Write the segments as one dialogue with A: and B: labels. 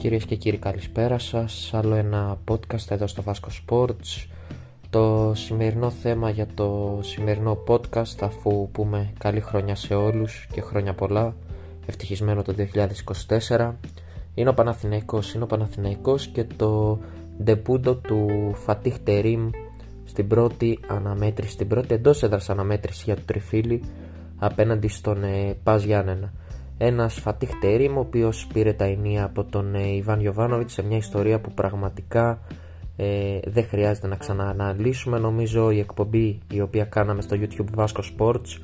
A: Κυρίες και κύριοι καλησπέρα σας. Άλλο ένα podcast εδώ στο Vasco Sports. Το σημερινό θέμα για το σημερινό podcast Αφού πούμε καλή χρονιά σε όλους και χρόνια πολλά Ευτυχισμένο το 2024 Είναι ο Παναθηναϊκός Είναι ο Παναθηναϊκός και το ντεπούντο του Φατίχ Τερίμ Στην πρώτη αναμέτρηση Στην πρώτη εντός έδρας αναμέτρηση για το τριφύλι Απέναντι στον ε, Πας Γιάννενα ένας Φατίχ Τερίμ ο οποίος πήρε τα ενία από τον ε, Ιβάν Γιωβάνοβιτς σε μια ιστορία που πραγματικά ε, δεν χρειάζεται να ξανααναλύσουμε. Νομίζω η εκπομπή η οποία κάναμε στο YouTube Vasco Sports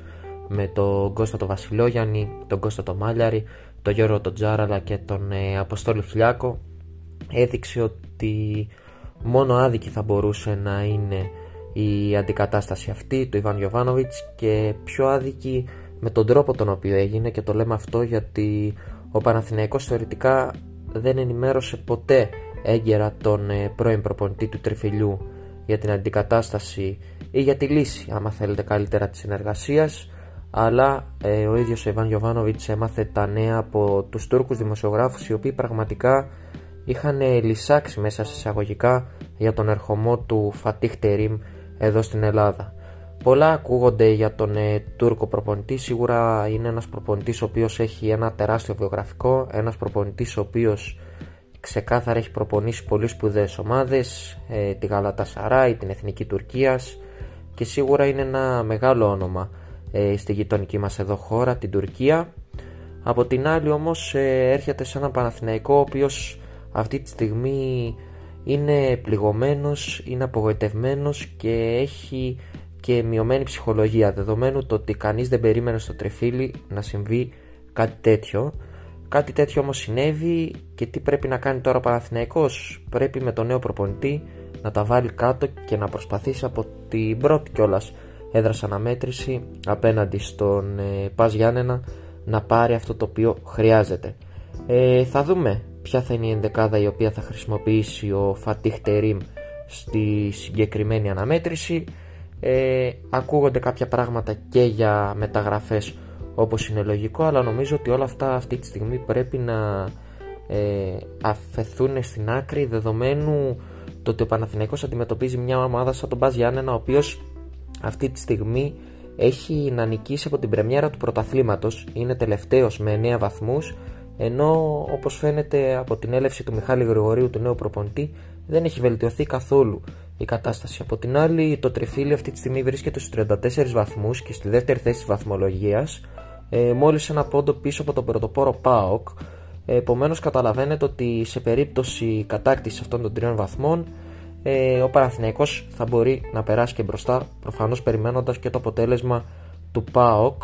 A: με τον Κώστα το Βασιλόγιαννη, τον Κώστα το Μάλιαρη, τον Γιώργο τον Τζάραλα και τον ε, Αποστόλη Φλιάκο έδειξε ότι μόνο άδικη θα μπορούσε να είναι η αντικατάσταση αυτή του Ιβάν Γιωβάνοβιτς και πιο άδικη με τον τρόπο τον οποίο έγινε και το λέμε αυτό γιατί ο Παναθηναϊκός θεωρητικά δεν ενημέρωσε ποτέ έγκαιρα τον ε, πρώην προπονητή του Τριφυλιού για την αντικατάσταση ή για τη λύση άμα θέλετε καλύτερα της συνεργασίας αλλά ε, ο ίδιος ο Ιβάν Γιωβάνοβιτς έμαθε τα νέα από τους Τούρκους δημοσιογράφους οι οποίοι πραγματικά είχαν λυσάξει μέσα σε εισαγωγικά για τον ερχομό του Φατίχ Τερίμ εδώ στην Ελλάδα. Πολλά ακούγονται για τον ε, Τούρκο προπονητή. Σίγουρα είναι ένας προπονητής ο οποίος έχει ένα τεράστιο βιογραφικό, ένας προπονητής ο οποίος ξεκάθαρα έχει προπονήσει πολύ σπουδαίες ομάδες, ε, τη Γαλατά Σαράι, την Εθνική Τουρκίας και σίγουρα είναι ένα μεγάλο όνομα ε, στη γειτονική μας εδώ χώρα, την Τουρκία. Από την άλλη όμως ε, έρχεται σε ένα Παναθηναϊκό ο οποίος αυτή τη στιγμή είναι πληγωμένος, είναι απογοητευμένος και έχει και μειωμένη ψυχολογία δεδομένου το ότι κανείς δεν περίμενε στο τρεφίλι να συμβεί κάτι τέτοιο. Κάτι τέτοιο όμως συνέβη και τι πρέπει να κάνει τώρα ο Παναθηναϊκός; Πρέπει με τον νέο προπονητή να τα βάλει κάτω και να προσπαθήσει από την πρώτη κιόλας έδραση αναμέτρηση απέναντι στον ε, Πας Γιάννενα να πάρει αυτό το οποίο χρειάζεται. Ε, θα δούμε ποια θα είναι η ενδεκάδα η οποία θα χρησιμοποιήσει ο Φατίχ Τερίμ στη συγκεκριμένη αναμέτρηση ε, ακούγονται κάποια πράγματα και για μεταγραφές όπως είναι λογικό αλλά νομίζω ότι όλα αυτά αυτή τη στιγμή πρέπει να ε, αφαιθούν στην άκρη δεδομένου το ότι ο Παναθηναϊκός αντιμετωπίζει μια ομάδα σαν τον Μπάζ Γιάννενα ο οποίος αυτή τη στιγμή έχει να νικήσει από την πρεμιέρα του πρωταθλήματος. Είναι τελευταίος με 9 βαθμούς ενώ όπως φαίνεται από την έλευση του Μιχάλη Γρηγορίου του νέου προπονητή δεν έχει βελτιωθεί καθόλου η κατάσταση. Από την άλλη, το τριφύλι αυτή τη στιγμή βρίσκεται στους 34 βαθμούς και στη δεύτερη θέση της βαθμολογίας, ε, μόλις ένα πόντο πίσω από τον πρωτοπόρο ΠΑΟΚ. Ε, Επομένως, καταλαβαίνετε ότι σε περίπτωση κατάκτησης αυτών των τριών βαθμών, ε, ο Παναθηναϊκός θα μπορεί να περάσει και μπροστά, προφανώς περιμένοντας και το αποτέλεσμα του ΠΑΟΚ,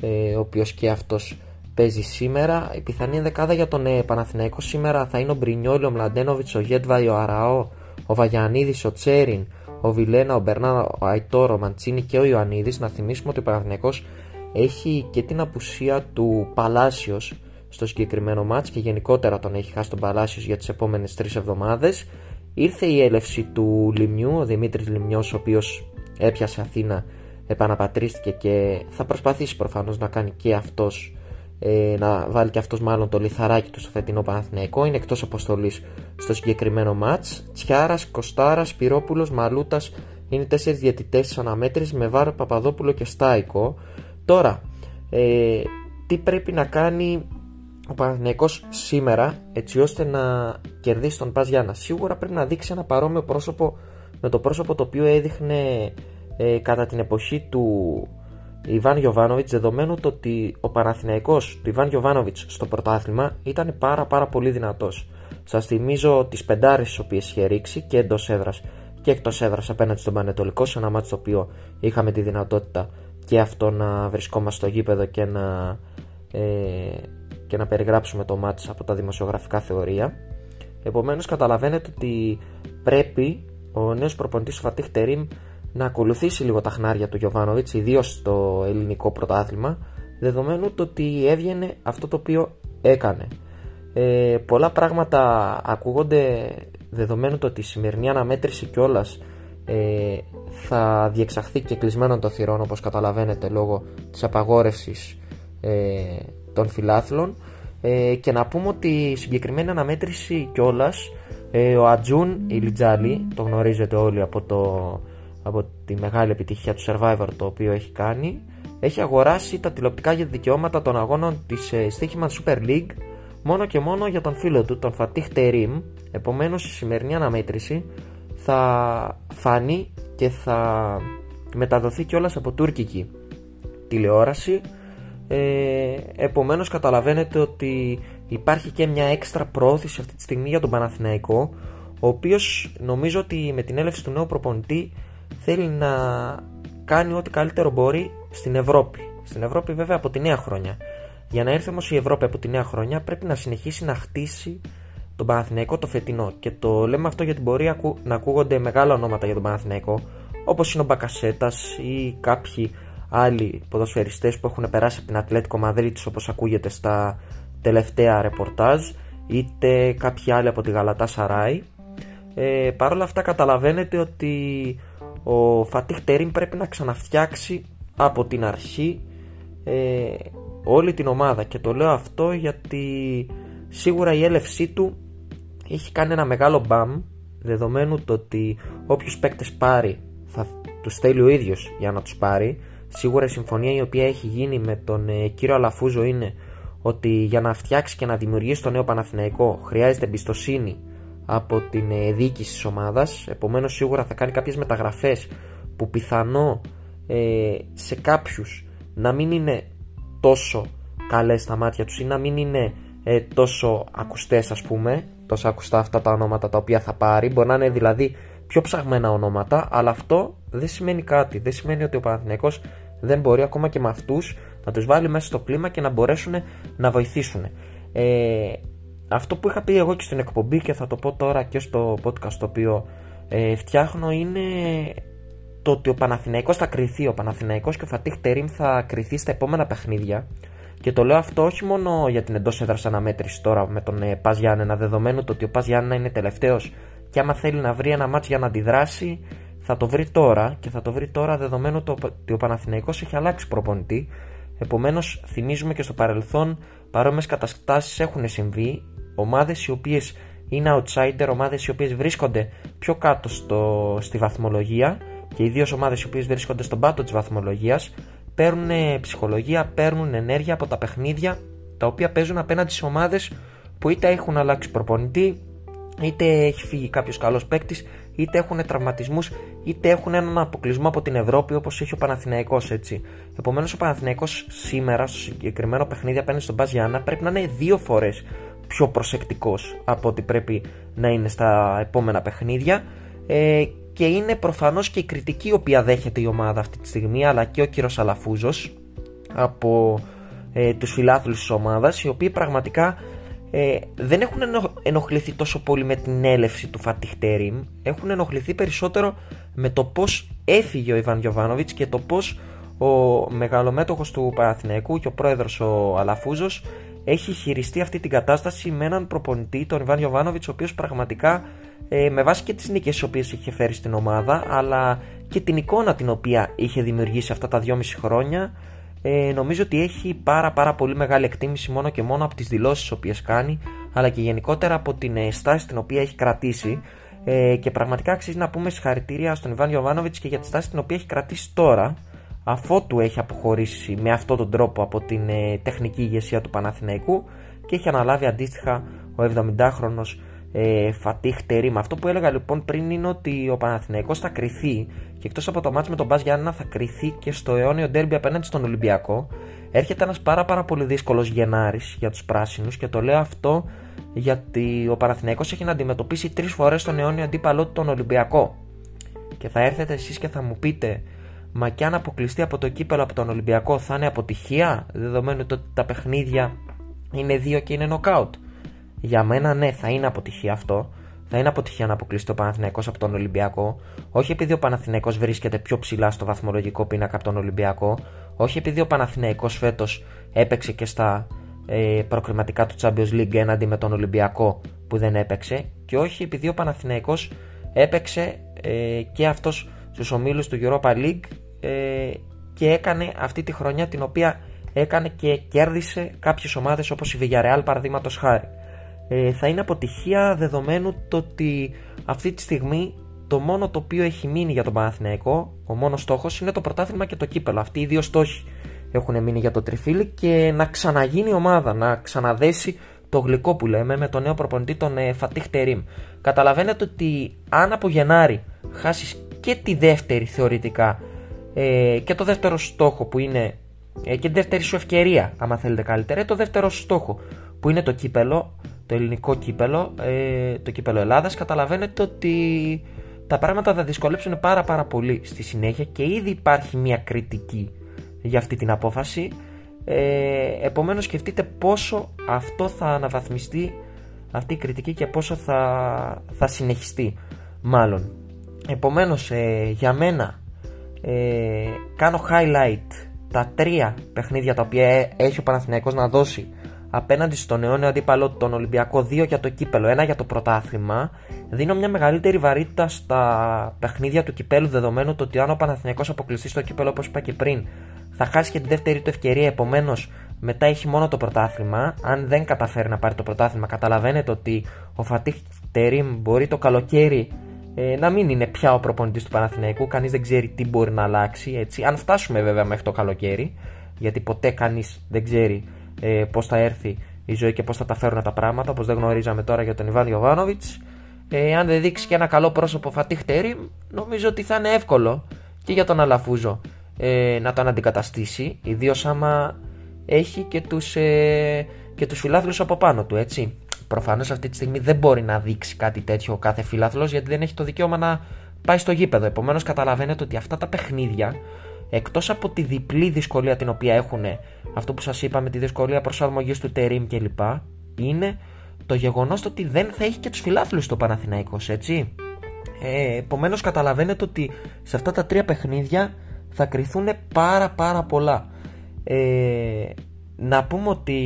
A: ε, ο οποίος και αυτός παίζει σήμερα. Η πιθανή δεκάδα για τον ε, Παναθηναϊκό σήμερα θα είναι ο Μπρινιόλ, ο Μλαντένοβιτς, ο Γέτβα, ο Αραώ, ο Βαγιανίδης, ο Τσέριν, ο Βιλένα, ο Μπερνά, ο Αϊτόρο, ο Μαντσίνη και ο Ιωαννίδης. Να θυμίσουμε ότι ο Παναθυνιακό έχει και την απουσία του Παλάσιος στο συγκεκριμένο μάτς και γενικότερα τον έχει χάσει τον Παλάσιος για τις επόμενες τρεις εβδομάδες ήρθε η έλευση του Λιμιού, ο Δημήτρης Λιμιός ο οποίος έπιασε Αθήνα επαναπατρίστηκε και θα προσπαθήσει προφανώς να κάνει και αυτός ε, να βάλει και αυτός μάλλον το λιθαράκι του στο φετινό Παναθηναϊκό. Είναι εκτός αποστολής στο συγκεκριμένο μάτς. Τσιάρας, Κοστάρας, Πυρόπουλος, Μαλούτας. Είναι τέσσερις διαιτητές της αναμέτρησης με Βάρο Παπαδόπουλο και Στάικο. Τώρα ε, τι πρέπει να κάνει ο Παναθηναϊκός σήμερα έτσι ώστε να κερδίσει τον Πας Γιάννας. Σίγουρα πρέπει να δείξει ένα παρόμοιο πρόσωπο με το πρόσωπο το οποίο έδειχνε ε, κατά την εποχή του Ιβάν Γιοβάνοβιτ, δεδομένου το ότι ο Παναθηναϊκός του Ιβάν Γιοβάνοβιτ στο πρωτάθλημα ήταν πάρα πάρα πολύ δυνατός. Σας θυμίζω τις πεντάρες τις οποίες είχε ρίξει και εντός έδρας και εκτός έδρας απέναντι στον Πανετολικό, σε ένα μάτι το οποίο είχαμε τη δυνατότητα και αυτό να βρισκόμαστε στο γήπεδο και να, ε, και να περιγράψουμε το μάτι από τα δημοσιογραφικά θεωρία. Επομένως, καταλαβαίνετε ότι πρέπει ο νέος προπονητής του Φατίχ Τερίμ να ακολουθήσει λίγο τα χνάρια του Γιωβάνοβιτς, ιδίως στο ελληνικό πρωτάθλημα, δεδομένου το ότι έβγαινε αυτό το οποίο έκανε. Ε, πολλά πράγματα ακούγονται δεδομένου το ότι η σημερινή αναμέτρηση κιόλας ε, θα διεξαχθεί και κλεισμένο το θυρών όπως καταλαβαίνετε λόγω της απαγόρευσης ε, των φιλάθλων ε, και να πούμε ότι η συγκεκριμένη αναμέτρηση κιόλας ε, ο Ατζούν Ηλιτζάλη, το γνωρίζετε όλοι από, το, από τη μεγάλη επιτυχία του Survivor το οποίο έχει κάνει, έχει αγοράσει τα τηλεοπτικά δικαιώματα των αγώνων της ε, στοίχημα Super League μόνο και μόνο για τον φίλο του, τον Φατίχ Τερίμ. Επομένως η σημερινή αναμέτρηση θα φανεί και θα μεταδοθεί κιόλας από τουρκική τηλεόραση ε, επομένως καταλαβαίνετε ότι υπάρχει και μια έξτρα πρόθεση αυτή τη στιγμή για τον Παναθηναϊκό ο οποίος νομίζω ότι με την έλευση του νέου προπονητή θέλει να κάνει ό,τι καλύτερο μπορεί στην Ευρώπη. Στην Ευρώπη βέβαια από τη νέα χρονιά. Για να έρθει όμως η Ευρώπη από τη νέα χρονιά πρέπει να συνεχίσει να χτίσει τον Παναθηναϊκό το φετινό. Και το λέμε αυτό γιατί μπορεί να ακούγονται μεγάλα ονόματα για τον Παναθηναϊκό όπως είναι ο Μπακασέτας ή κάποιοι άλλοι ποδοσφαιριστές που έχουν περάσει από την Ατλέτικο Μαδρίτης όπως ακούγεται στα τελευταία ρεπορτάζ είτε κάποιοι άλλοι από τη Γαλατά Σαράι ε, Παρ' όλα αυτά καταλαβαίνετε ότι ο Φατίχ Τερίμ πρέπει να ξαναφτιάξει από την αρχή ε, όλη την ομάδα. Και το λέω αυτό γιατί σίγουρα η έλευσή του έχει κάνει ένα μεγάλο μπαμ δεδομένου το ότι όποιους παίκτες πάρει θα τους θέλει ο ίδιος για να τους πάρει. Σίγουρα η συμφωνία η οποία έχει γίνει με τον ε, κύριο Αλαφούζο είναι ότι για να φτιάξει και να δημιουργήσει το νέο Παναθηναϊκό χρειάζεται εμπιστοσύνη από την ε, διοίκηση της ομάδας. Επομένως σίγουρα θα κάνει κάποιες μεταγραφές που πιθανό ε, σε κάποιους να μην είναι τόσο καλές στα μάτια τους ή να μην είναι ε, τόσο ακουστές ας πούμε. Τόσο ακουστά αυτά τα ονόματα τα οποία θα πάρει. Μπορεί να είναι δηλαδή πιο ψαγμένα ονόματα αλλά αυτό δεν σημαίνει κάτι. Δεν σημαίνει ότι ο Παναθηναϊκός δεν μπορεί ακόμα και με αυτούς να τους βάλει μέσα στο κλίμα και να μπορέσουν να βοηθήσουν. Ε, αυτό που είχα πει εγώ και στην εκπομπή και θα το πω τώρα και στο podcast το οποίο ε, φτιάχνω είναι το ότι ο Παναθηναϊκός θα κρυθεί. Ο Παναθηναϊκός και ο Φατίχ Τερίμ θα κρυθεί στα επόμενα παιχνίδια. Και το λέω αυτό όχι μόνο για την εντός έδρας αναμέτρησης τώρα με τον ε, Πας Γιάννενα, δεδομένου το ότι ο Πας Γιάννενα είναι τελευταίος και άμα θέλει να βρει ένα μάτσο για να αντιδράσει, θα το βρει τώρα και θα το βρει τώρα δεδομένου το, ότι ο Παναθηναϊκός έχει αλλάξει προπονητή. Επομένως, θυμίζουμε και στο παρελθόν παρόμοιες καταστάσεις έχουν συμβεί. Ομάδες οι οποίες είναι outsider, ομάδες οι οποίες βρίσκονται πιο κάτω στο, στη βαθμολογία και ιδίως ομάδες οι οποίες βρίσκονται στον πάτο της βαθμολογίας παίρνουν ψυχολογία, παίρνουν ενέργεια από τα παιχνίδια τα οποία παίζουν απέναντι σε ομάδες που είτε έχουν αλλάξει προπονητή, είτε έχει φύγει κάποιος καλός παίκτης, είτε έχουν τραυματισμούς, είτε έχουν έναν αποκλεισμό από την Ευρώπη όπως έχει ο Παναθηναϊκός έτσι. Επομένως, ο Παναθηναϊκός σήμερα στο συγκεκριμένο παιχνίδι απέναντι στον Μπα Γιάννα πρέπει να είναι δύο φορές πιο προσεκτικός από ό,τι πρέπει να είναι στα επόμενα παιχνίδια. Ε, και είναι προφανώς και η κριτική η οποία δέχεται η ομάδα αυτή τη στιγμή, αλλά και ο κύριος Αλαφούζος από ε, τους φιλάθλους της ομάδας, οι οποίοι πραγματικά ε, δεν έχουν ενοχληθεί τόσο πολύ με την έλευση του Φατιχτέριμ, έχουν ενοχληθεί περισσότερο με το πώς έφυγε ο Ιβάν Γιωβάνοβιτς και το πώς ο μεγαλομέτωχος του Παναθηναϊκού και ο πρόεδρος ο Αλαφούζος έχει χειριστεί αυτή την κατάσταση με έναν προπονητή, τον Ιβάν Γιωβάνοβιτς, ο οποίος πραγματικά ε, με βάση και τις νίκες τις οποίες είχε φέρει στην ομάδα, αλλά και την εικόνα την οποία είχε δημιουργήσει αυτά τα δυόμιση χρόνια, ε, νομίζω ότι έχει πάρα πάρα πολύ μεγάλη εκτίμηση μόνο και μόνο από τις δηλώσεις που κάνει αλλά και γενικότερα από την ε, στάση την οποία έχει κρατήσει. Ε, και πραγματικά αξίζει να πούμε συγχαρητήρια στον Ιβάν Ιωβάνοβιτς και για τη στάση την οποία έχει κρατήσει τώρα αφότου έχει αποχωρήσει με αυτόν τον τρόπο από την ε, τεχνική ηγεσία του Παναθηναϊκού και έχει αναλάβει αντίστοιχα ο 70χρονος ε, Φατίχ Τερίμ. Αυτό που έλεγα λοιπόν πριν είναι ότι ο Παναθηναϊκός θα κρυθεί και εκτός από το μάτς με τον Μπα Γιάννα θα κρυθεί και στο αιώνιο ντέρμπι απέναντι στον Ολυμπιακό. Έρχεται ένας πάρα, πάρα πολύ δύσκολος Γενάρης για τους πράσινους και το λέω αυτό γιατί ο Παναθηναϊκός έχει να αντιμετωπίσει τρεις φορές τον αιώνιο αντίπαλό του τον Ολυμπιακό. Και θα έρθετε εσείς και θα μου πείτε, μα και αν αποκλειστεί από το κύπελο από τον Ολυμπιακό θα είναι αποτυχία, δεδομένου ότι τα παιχνίδια είναι δύο και είναι νοκάουτ. Για μένα ναι, θα είναι αποτυχία αυτό. Θα είναι αποτυχία να αποκλείσει το Παναθηναϊκός από τον Ολυμπιακό. Όχι επειδή ο Παναθηναϊκός βρίσκεται πιο ψηλά στο βαθμολογικό πίνακα από τον Ολυμπιακό. Όχι επειδή ο Παναθηναϊκός φέτος έπαιξε και στα ε, προκριματικά του Champions League έναντι με τον Ολυμπιακό που δεν έπαιξε. Και όχι επειδή ο Παναθηναϊκός έπαιξε ε, και αυτός στους ομίλους του Europa League ε, και έκανε αυτή τη χρονιά την οποία έκανε και κέρδισε κάποιες ομάδες όπως η Villarreal παραδείγματος χάρη. Ε, θα είναι αποτυχία δεδομένου το ότι αυτή τη στιγμή το μόνο το οποίο έχει μείνει για τον Παναθηναϊκό, ο μόνος στόχος είναι το πρωτάθλημα και το κύπελο. Αυτοί οι δύο στόχοι έχουν μείνει για το τριφύλι και να ξαναγίνει η ομάδα, να ξαναδέσει το γλυκό που λέμε με τον νέο προπονητή τον ε, Φατίχ Τερίμ. Καταλαβαίνετε ότι αν από Γενάρη χάσεις και τη δεύτερη θεωρητικά ε, και το δεύτερο στόχο που είναι ε, και τη δεύτερη σου ευκαιρία, άμα θέλετε καλύτερα, το δεύτερο στόχο που είναι το κύπελο, το ελληνικό κύπελο, ε, το κύπελο Ελλάδας, καταλαβαίνετε ότι τα πράγματα θα δυσκολέψουν πάρα πάρα πολύ στη συνέχεια και ήδη υπάρχει μια κριτική για αυτή την απόφαση. Ε, επομένως σκεφτείτε πόσο αυτό θα αναβαθμιστεί αυτή η κριτική και πόσο θα, θα συνεχιστεί μάλλον. Επομένως ε, για μένα ε, κάνω highlight τα τρία παιχνίδια τα οποία έχει ο Παναθηναϊκός να δώσει απέναντι στον αιώνιο αντίπαλο τον Ολυμπιακό, δύο για το κύπελο, ένα για το πρωτάθλημα. Δίνω μια μεγαλύτερη βαρύτητα στα παιχνίδια του κυπέλου, δεδομένου το ότι αν ο Παναθηναϊκός αποκλειστεί στο κύπελο, όπως είπα και πριν, θα χάσει και τη δεύτερη του ευκαιρία. Επομένως, μετά έχει μόνο το πρωτάθλημα. Αν δεν καταφέρει να πάρει το πρωτάθλημα, καταλαβαίνετε ότι ο Φατίχ Τερήμ μπορεί το καλοκαίρι ε, να μην είναι πια ο προπονητής του Παναθηναϊκού. Κανείς δεν ξέρει τι μπορεί να αλλάξει. Έτσι. Αν φτάσουμε βέβαια μέχρι το καλοκαίρι, γιατί ποτέ κανείς δεν ξέρει ε, πώς θα έρθει η ζωή και πώς θα τα φέρουν τα πράγματα, όπως δεν γνωρίζαμε τώρα για τον Ιβάν Ιωβάνοβιτ. Ε, αν δεν δείξει και ένα καλό πρόσωπο Φατίχ Τερίμ, νομίζω ότι θα είναι εύκολο και για τον Αλαφούζο ε, να τον αντικαταστήσει, ιδίως άμα έχει και τους, ε, και τους φιλάθλους από πάνω του, έτσι. Προφανώς αυτή τη στιγμή δεν μπορεί να δείξει κάτι τέτοιο ο κάθε φιλάθλος γιατί δεν έχει το δικαίωμα να πάει στο γήπεδο. Επομένως καταλαβαίνετε ότι αυτά τα παιχνίδια εκτός από τη διπλή δυσκολία την οποία έχουν αυτό που σας είπα με τη δυσκολία προσαρμογής του Τερίμ κλπ είναι το γεγονός ότι δεν θα έχει και τους φιλάθλους στο Παναθηναϊκός έτσι ε, επομένως καταλαβαίνετε ότι σε αυτά τα τρία παιχνίδια θα κρυθούν πάρα πάρα πολλά. Ε, να πούμε ότι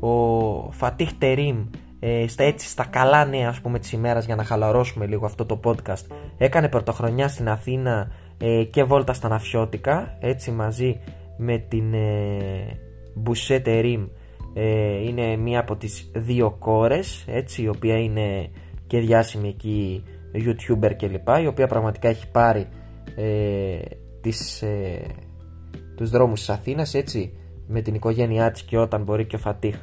A: ο Φατίχ Τερίμ ε, στα, έτσι, στα καλά νέα ας πούμε της ημέρας για να χαλαρώσουμε λίγο αυτό το podcast έκανε πρωτοχρονιά στην Αθήνα ε, και βόλτα στα Ναφιώτικα έτσι μαζί με την ε, Μπουσέ Τερίμ ε, είναι μία από τις δύο κόρες έτσι η οποία είναι και διάσημη εκεί youtuber κλπ η οποία πραγματικά έχει πάρει ε, τις, ε, τους δρόμους της Αθήνας έτσι με την οικογένειά της και όταν μπορεί και ο Φατίχ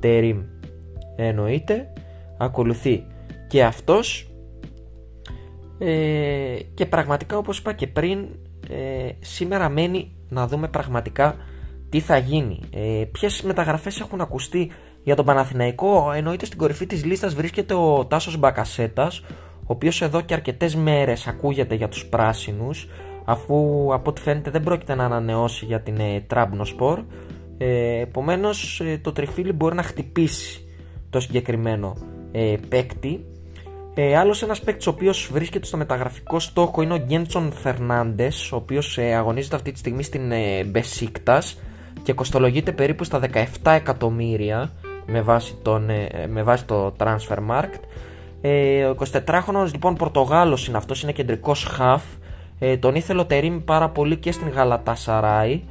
A: Τερίμ. Εννοείται ακολουθεί και αυτός ε, και πραγματικά όπως είπα και πριν ε, σήμερα μένει να δούμε πραγματικά τι θα γίνει. Ε, ποιες μεταγραφές έχουν ακουστεί για τον Παναθηναϊκό. Εννοείται στην κορυφή της λίστας βρίσκεται ο Τάσος Μπακασέτας ο οποίος εδώ και αρκετές μέρες ακούγεται για τους πράσινους αφού από ό,τι φαίνεται δεν πρόκειται να ανανεώσει για την ε, Τραμπνοσπορ ε, επομένως ε, το τριφύλι μπορεί να χτυπήσει το συγκεκριμένο ε, παίκτη. Ε, άλλος ένας παίκτης ο οποίος βρίσκεται στο μεταγραφικό στόχο είναι ο Γκέντσον Φερνάντες ο οποίος ε, αγωνίζεται αυτή τη στιγμή στην ε, Μπεσίκτας και κοστολογείται περίπου στα 17 εκατομμύρια με βάση, τον, ε, με βάση το Transfer Market. Ε, ο 24χρονος λοιπόν Πορτογάλος είναι αυτός είναι κεντρικός χαφ. Ε, τον ήθελε ο Τερίμ πάρα πολύ και στην Γαλατασαράη.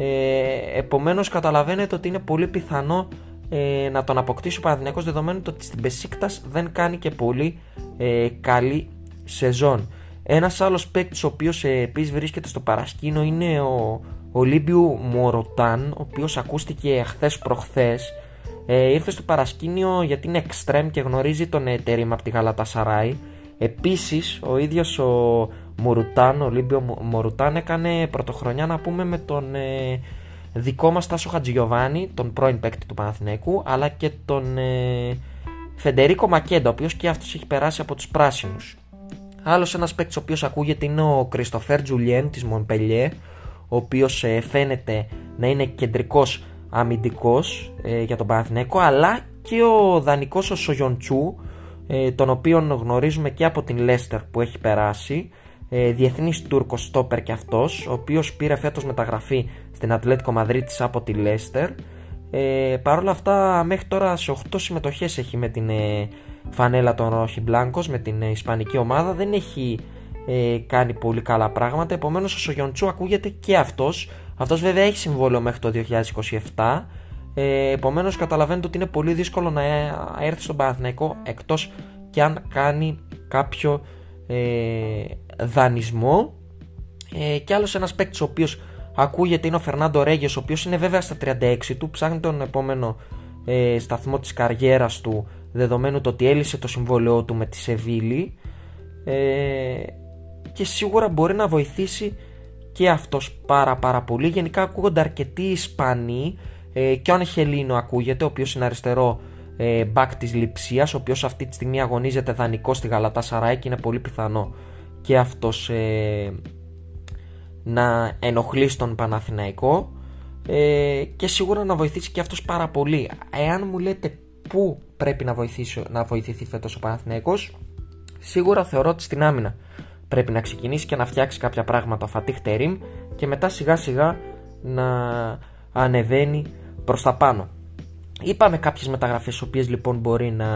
A: Ε, επομένως καταλαβαίνετε ότι είναι πολύ πιθανό ε, να τον αποκτήσει ο Παναθηναϊκός δεδομένου ότι στην Πεσίκτας δεν κάνει και πολύ ε, καλή σεζόν. Ένας άλλος παίκτης ο οποίος ε, επίσης βρίσκεται στο παρασκήνιο είναι ο Ολύμπιου Μοροτάν ο οποίος ακούστηκε χθες προχθές ε, ήρθε στο παρασκήνιο γιατί είναι extreme και γνωρίζει τον Τερίμ από τη Γαλατασαράη Επίσης ο ίδιος ο Μουρουτάν, ο Ολύμπιο Μουρουτάν έκανε πρωτοχρονιά να πούμε με τον ε, δικό μας Τάσο Χατζηγιοβάνη, τον πρώην παίκτη του Παναθηναϊκού, αλλά και τον ε, Φεντερίκο Μακέντα, ο οποίος και αυτός έχει περάσει από τους πράσινους. Άλλος ένας παίκτης ο οποίος ακούγεται είναι ο Κριστοφέρ Τζουλιέν της Μονπελιέ, ο οποίος ε, φαίνεται να είναι κεντρικός αμυντικός ε, για τον Παναθηναϊκό, αλλά και ο δανεικός ο Σογιοντσού, ε, τον οποίον γνωρίζουμε και από την Λέστερ που έχει περάσει ε, διεθνής Τούρκος στόπερ και αυτός ο οποίος πήρε φέτος μεταγραφή στην Ατλέτικο Μαδρίτης από τη Λέστερ. Ε, Παρ' όλα αυτά μέχρι τώρα σε 8 συμμετοχές έχει με την ε, φανέλα των Ρόχι Μπλάνκος με την ε, Ισπανική ομάδα. Δεν έχει ε, κάνει πολύ καλά πράγματα. Επομένως ο Σογιοντσού ακούγεται και αυτός. Αυτός βέβαια έχει συμβόλαιο μέχρι το 2027 ε, επομένως καταλαβαίνετε ότι είναι πολύ δύσκολο να έρθει στον Παναθηναϊκό εκτός και αν κάνει κάποιο ε, δανεισμό. Ε, και άλλος ένας παίκτης ο οποίος ακούγεται είναι ο Φερνάντο Ρέγες ο οποίος είναι βέβαια στα 36 του ψάχνει τον επόμενο ε, σταθμό της καριέρας του δεδομένου το ότι έλυσε το συμβόλαιό του με τη Σεβίλη. Ε, και σίγουρα μπορεί να βοηθήσει και αυτός πάρα πάρα πολύ. Γενικά ακούγονται αρκετοί Ισπανοί. Ε, και ο Ανχελίνο ακούγεται ο οποίος είναι αριστερό ε, back της Λιψίας ο οποίος αυτή τη στιγμή αγωνίζεται δανεικό στη Γαλατά Σαράι και είναι πολύ πιθανό και αυτός ε, να ενοχλεί στον Παναθηναϊκό ε, και σίγουρα να βοηθήσει και αυτός πάρα πολύ. Εάν μου λέτε πού πρέπει να, βοηθήσει, να βοηθηθεί φέτος ο Παναθηναϊκός, σίγουρα θεωρώ ότι στην άμυνα πρέπει να ξεκινήσει και να φτιάξει κάποια πράγματα ο Φατίχ Τερίμ και μετά σιγά σιγά να ανεβαίνει προς τα πάνω. Είπαμε κάποιες μεταγραφές οι οποίες λοιπόν μπορεί να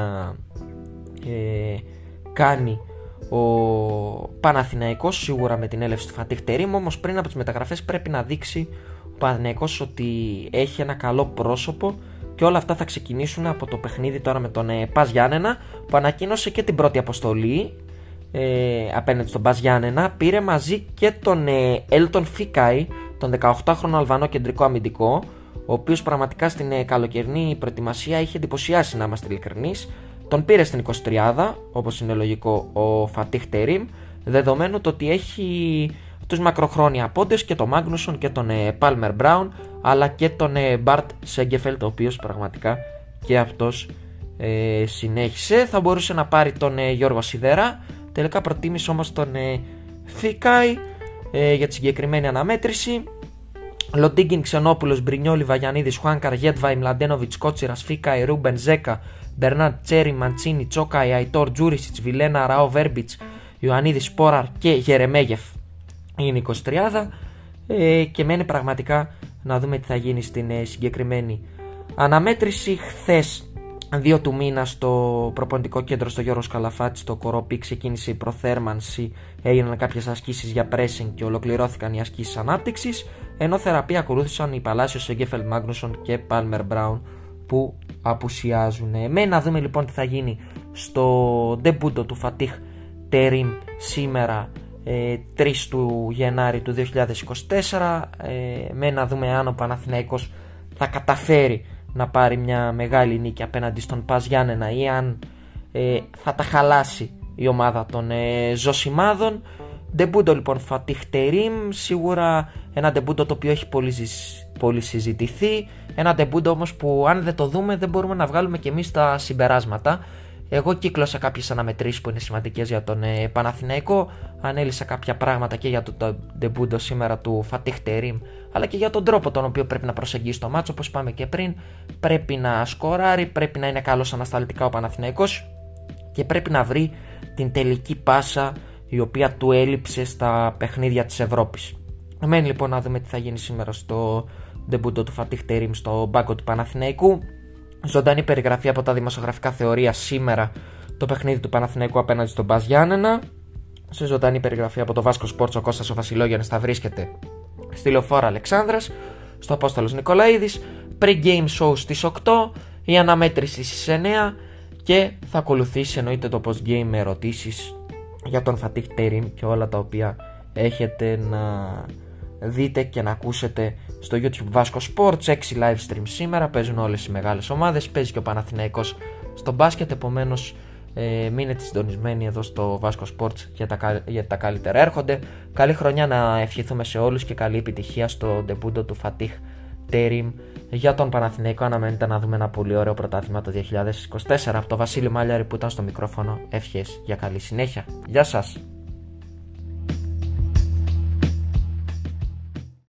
A: ε, κάνει ο Παναθηναϊκός σίγουρα με την έλευση του Φατίχ Τερίμ όμως πριν από τις μεταγραφές πρέπει να δείξει ο Παναθηναϊκός ότι έχει ένα καλό πρόσωπο και όλα αυτά θα ξεκινήσουν από το παιχνίδι τώρα με τον ε, Πας Γιάννενα που ανακοίνωσε και την πρώτη αποστολή ε, απέναντι στον Πας Γιάννενα πήρε μαζί και τον ε, Έλτον Φίκαη τον 18χρονο Αλβανό κεντρικό αμυντικό ο οποίος πραγματικά στην ε, καλοκαιρινή προετοιμασία είχε εντυπωσιάσει να είμαστε ειλικρινείς. Τον πήρε στην 23 όπως είναι λογικό ο Φατίχ Τερίμ, δεδομένου το ότι έχει τους μακροχρόνια απόντες και τον Μάγνουσον και τον Πάλμερ Μπράουν, αλλά και τον Μπαρτ Σένκεφελντ, ο οποίος πραγματικά και αυτός ε, συνέχισε. Θα μπορούσε να πάρει τον ε, Γιώργο Σιδέρα, τελικά προτίμησε όμως τον ε, Φίκαϊ ε, για τη συγκεκριμένη αναμέτρηση. Λοντίγκιν, Ξενόπουλος, Μπρινιόλη, Βαγιανίδης, Χουάνκαρ, Γέντβαϊ, Μλαντένοβιτς, Κότσιρα, Φίκα, Ρούμπεν, Ζέκα, Μπερνάντ, Τσέρι, Μαντσίνη, Τσόκα, Αϊτόρ, Τζούρισιτς, Βιλένα, Ραό, Βέρμπιτς, Ιωαννίδης, Σπόραρ και Γερεμέγεφ. Είναι 23 ε, και μένει πραγματικά να δούμε τι θα γίνει στην ε, συγκεκριμένη αναμέτρηση. Χθες 2 του μήνα στο προπονητικό κέντρο στο Γιώργος Καλαφάτης στο Κορόπι ξεκίνησε η προθέρμανση, έγιναν κάποιες ασκήσεις για pressing και ολοκληρώθηκαν οι ασκήσεις ανάπτυξης ενώ θεραπεία ακολούθησαν οι Παλάσιος Εγκέφελ Μάγνουσον και Πάλμερ Μπράουν που απουσιάζουν. Με να δούμε λοιπόν τι θα γίνει στο ντεμπούντο του Φατίχ Τερίμ σήμερα 3 ε, του Γενάρη του 2024 ε, με να δούμε αν ο Παναθηναϊκός θα καταφέρει να πάρει μια μεγάλη νίκη απέναντι στον Πας Γιάννενα ή αν ε, θα τα χαλάσει η ομάδα των ε, Ζωσιμάδων. Ντεμπούντο λοιπόν Φατίχ Τερίμ, σίγουρα ένα ντεμπούντο το οποίο έχει πολύ, πολύ συζητηθεί. Ένα ντεμπούντο όμως που αν δεν το δούμε δεν μπορούμε να βγάλουμε και εμείς τα συμπεράσματα. Εγώ κύκλωσα κάποιες αναμετρήσεις που είναι σημαντικές για τον ε, Παναθηναϊκό. Ανέλησα κάποια πράγματα και για το ντεμπούντο σήμερα του Φατίχ Τερίμ αλλά και για τον τρόπο τον οποίο πρέπει να προσεγγίσει το μάτσο όπως είπαμε και πριν. Πρέπει να σκοράρει, πρέπει να είναι καλός ανασταλτικά ο Παναθηναϊκός και πρέπει να βρει την τελική πάσα η οποία του έλειψε στα παιχνίδια της Ευρώπης. Μένει λοιπόν να δούμε τι θα γίνει σήμερα στο ντεμπούντο του Φατίχ Τερίμ στο μπάγκο του Παναθηναϊκού. Ζωντανή περιγραφή από τα δημοσιογραφικά θεωρία σήμερα το παιχνίδι του Παναθηναϊκού απέναντι στον Μπαζ Γιάννενα. Σε ζωντανή περιγραφή από το Βάσκο Σπόρτσο ο Κώστας ο Βασιλόγιανης θα βρίσκεται στη Λεωφόρα Αλεξάνδρας, στο Απόστολος Νικολαίδης, pre-game show στις 8, η αναμέτρηση στις 9 και θα ακολουθήσει εννοείται το post-game με ερωτήσεις για τον Φατίχ Τερίμ και όλα τα οποία έχετε να δείτε και να ακούσετε στο YouTube Vasco Sports. 6 live stream σήμερα παίζουν όλες οι μεγάλες ομάδες παίζει και ο Παναθηναϊκός στο μπάσκετ επομένως ε, μείνετε συντονισμένοι εδώ στο Vasco Sports για τα, για τα καλύτερα έρχονται. Καλή χρονιά να ευχηθούμε σε όλους και καλή επιτυχία στο ντεμπούντο του Φατίχ Τερίμ για τον Παναθηναϊκό αναμένεται να δούμε ένα πολύ ωραίο πρωτάθλημα το 2024 από το Βασίλη Μάλιαρη που ήταν στο μικρόφωνο. Ευχές για καλή συνέχεια. Γεια σας